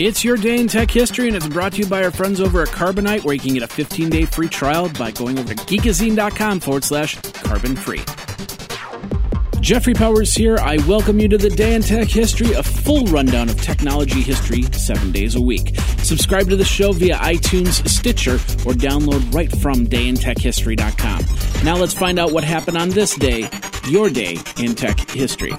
It's your day in tech history, and it's brought to you by our friends over at Carbonite, where you can get a 15 day free trial by going over to geekazine.com forward slash carbon free. Jeffrey Powers here. I welcome you to the Day in Tech History, a full rundown of technology history seven days a week. Subscribe to the show via iTunes, Stitcher, or download right from dayintechhistory.com. Now let's find out what happened on this day, your day in tech history.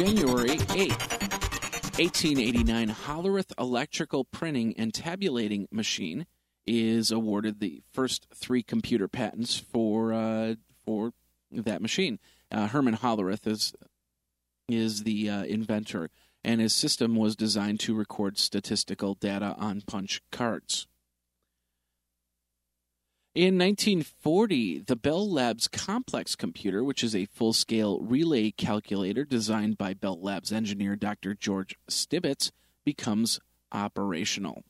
January 8th, 1889, Hollerith Electrical Printing and Tabulating Machine is awarded the first three computer patents for uh, for that machine. Uh, Herman Hollerith is is the uh, inventor, and his system was designed to record statistical data on punch cards. In 1940, the Bell Labs Complex computer, which is a full scale relay calculator designed by Bell Labs engineer Dr. George Stibitz, becomes operational.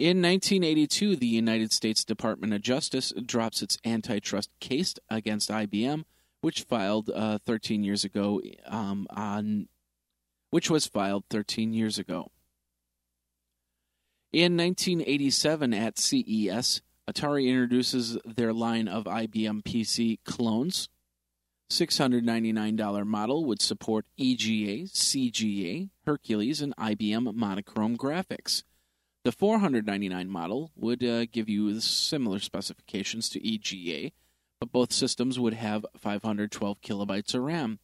In 1982, the United States Department of Justice drops its antitrust case against IBM, which filed uh, 13 years ago um, on which was filed 13 years ago. In 1987 at CES, Atari introduces their line of IBM PC clones. $699 model would support EGA, CGA, Hercules, and IBM monochrome graphics. The 499 model would uh, give you similar specifications to EGA, but both systems would have 512 kilobytes of RAM.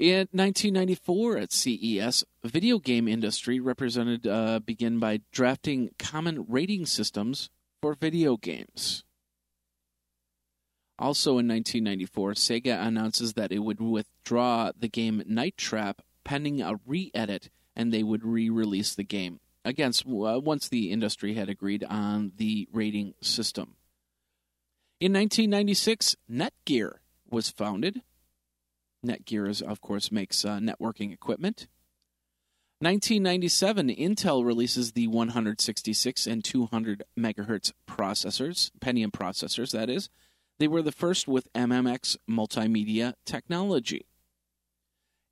In 1994 at CES, video game industry represented uh, begin by drafting common rating systems for video games. Also in 1994, Sega announces that it would withdraw the game Night Trap pending a re-edit and they would re-release the game. Against uh, once the industry had agreed on the rating system. In 1996, Netgear was founded Netgear, is, of course, makes uh, networking equipment. 1997, Intel releases the 166 and 200 megahertz processors, Pentium processors, that is. They were the first with MMX multimedia technology.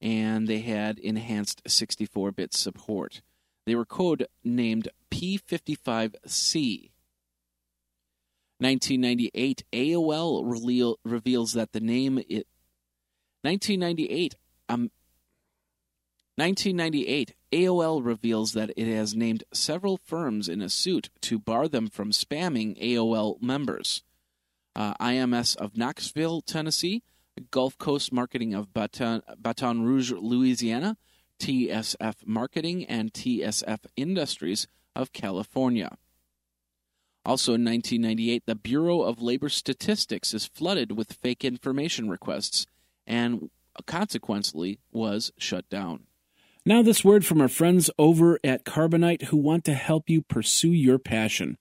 And they had enhanced 64 bit support. They were code named P55C. 1998, AOL reveals that the name it 1998, um, 1998, AOL reveals that it has named several firms in a suit to bar them from spamming AOL members. Uh, IMS of Knoxville, Tennessee, Gulf Coast Marketing of Baton, Baton Rouge, Louisiana, TSF Marketing, and TSF Industries of California. Also in 1998, the Bureau of Labor Statistics is flooded with fake information requests and consequently was shut down. Now, this word from our friends over at Carbonite who want to help you pursue your passion.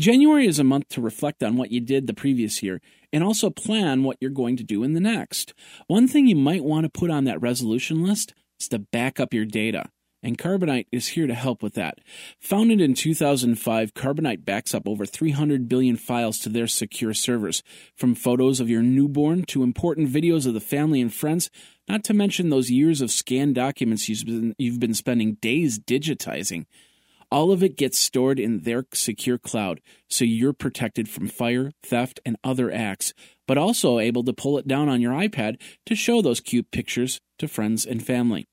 January is a month to reflect on what you did the previous year and also plan what you're going to do in the next. One thing you might want to put on that resolution list is to back up your data and Carbonite is here to help with that. Founded in 2005, Carbonite backs up over 300 billion files to their secure servers, from photos of your newborn to important videos of the family and friends, not to mention those years of scanned documents you've been, you've been spending days digitizing. All of it gets stored in their secure cloud, so you're protected from fire, theft, and other acts, but also able to pull it down on your iPad to show those cute pictures to friends and family.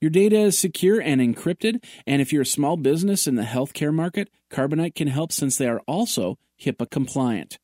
Your data is secure and encrypted, and if you're a small business in the healthcare market, Carbonite can help since they are also HIPAA compliant.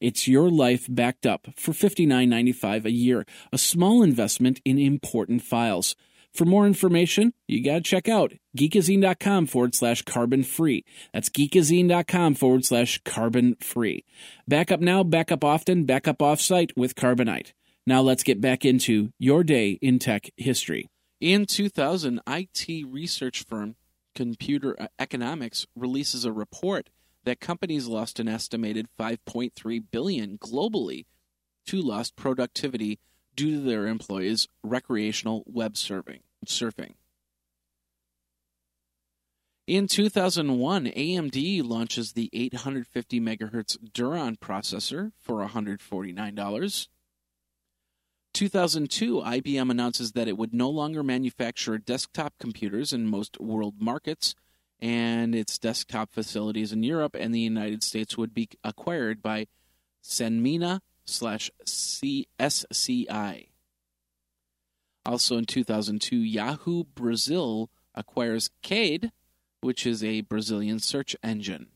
It's your life backed up for $59.95 a year, a small investment in important files. For more information, you got to check out geekazine.com forward slash carbon free. That's geekazine.com forward slash carbon free. Back up now, back up often, back up off site with Carbonite. Now let's get back into your day in tech history. In 2000, IT research firm Computer Economics releases a report that companies lost an estimated 5.3 billion globally to lost productivity due to their employees' recreational web surfing. surfing. In 2001, AMD launches the 850 MHz Duron processor for $149. 2002, IBM announces that it would no longer manufacture desktop computers in most world markets, and its desktop facilities in Europe and the United States would be acquired by Sanmina slash CSCI. Also in 2002, Yahoo Brazil acquires Cade, which is a Brazilian search engine.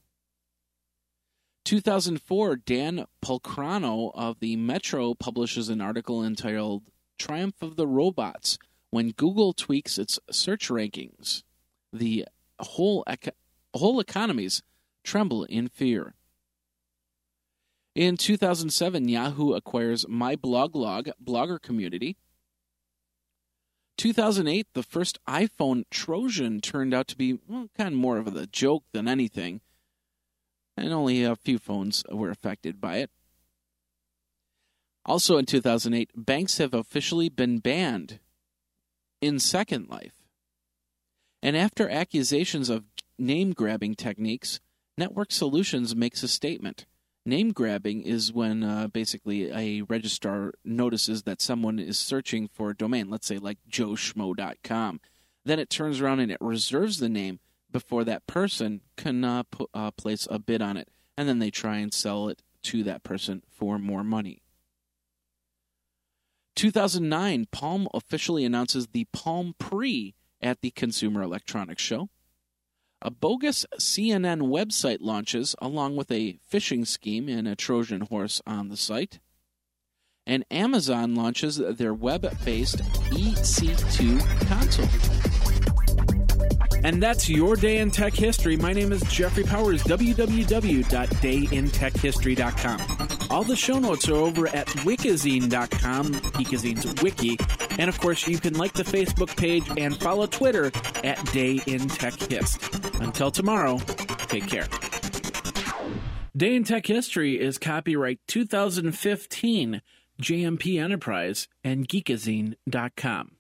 2004, Dan Pulcrano of the Metro publishes an article entitled Triumph of the Robots When Google Tweaks Its Search Rankings. The whole, eco- whole economies tremble in fear. In 2007, Yahoo acquires MyBlogLog blogger community. 2008, the first iPhone Trojan turned out to be well, kind of more of a joke than anything, and only a few phones were affected by it. Also in 2008, banks have officially been banned in Second Life. And after accusations of name grabbing techniques, Network Solutions makes a statement. Name grabbing is when uh, basically a registrar notices that someone is searching for a domain, let's say like joeschmo.com. Then it turns around and it reserves the name before that person can put, uh, place a bid on it. And then they try and sell it to that person for more money. 2009, Palm officially announces the Palm Pre at the Consumer Electronics Show. A bogus CNN website launches along with a phishing scheme and a Trojan horse on the site. And Amazon launches their web based EC2 console. And that's your day in tech history. My name is Jeffrey Powers, www.dayintechhistory.com. All the show notes are over at wikizine.com, Geekazine's wiki. And of course, you can like the Facebook page and follow Twitter at Day in Tech Hist. Until tomorrow, take care. Day in Tech History is copyright 2015, JMP Enterprise and Geekazine.com.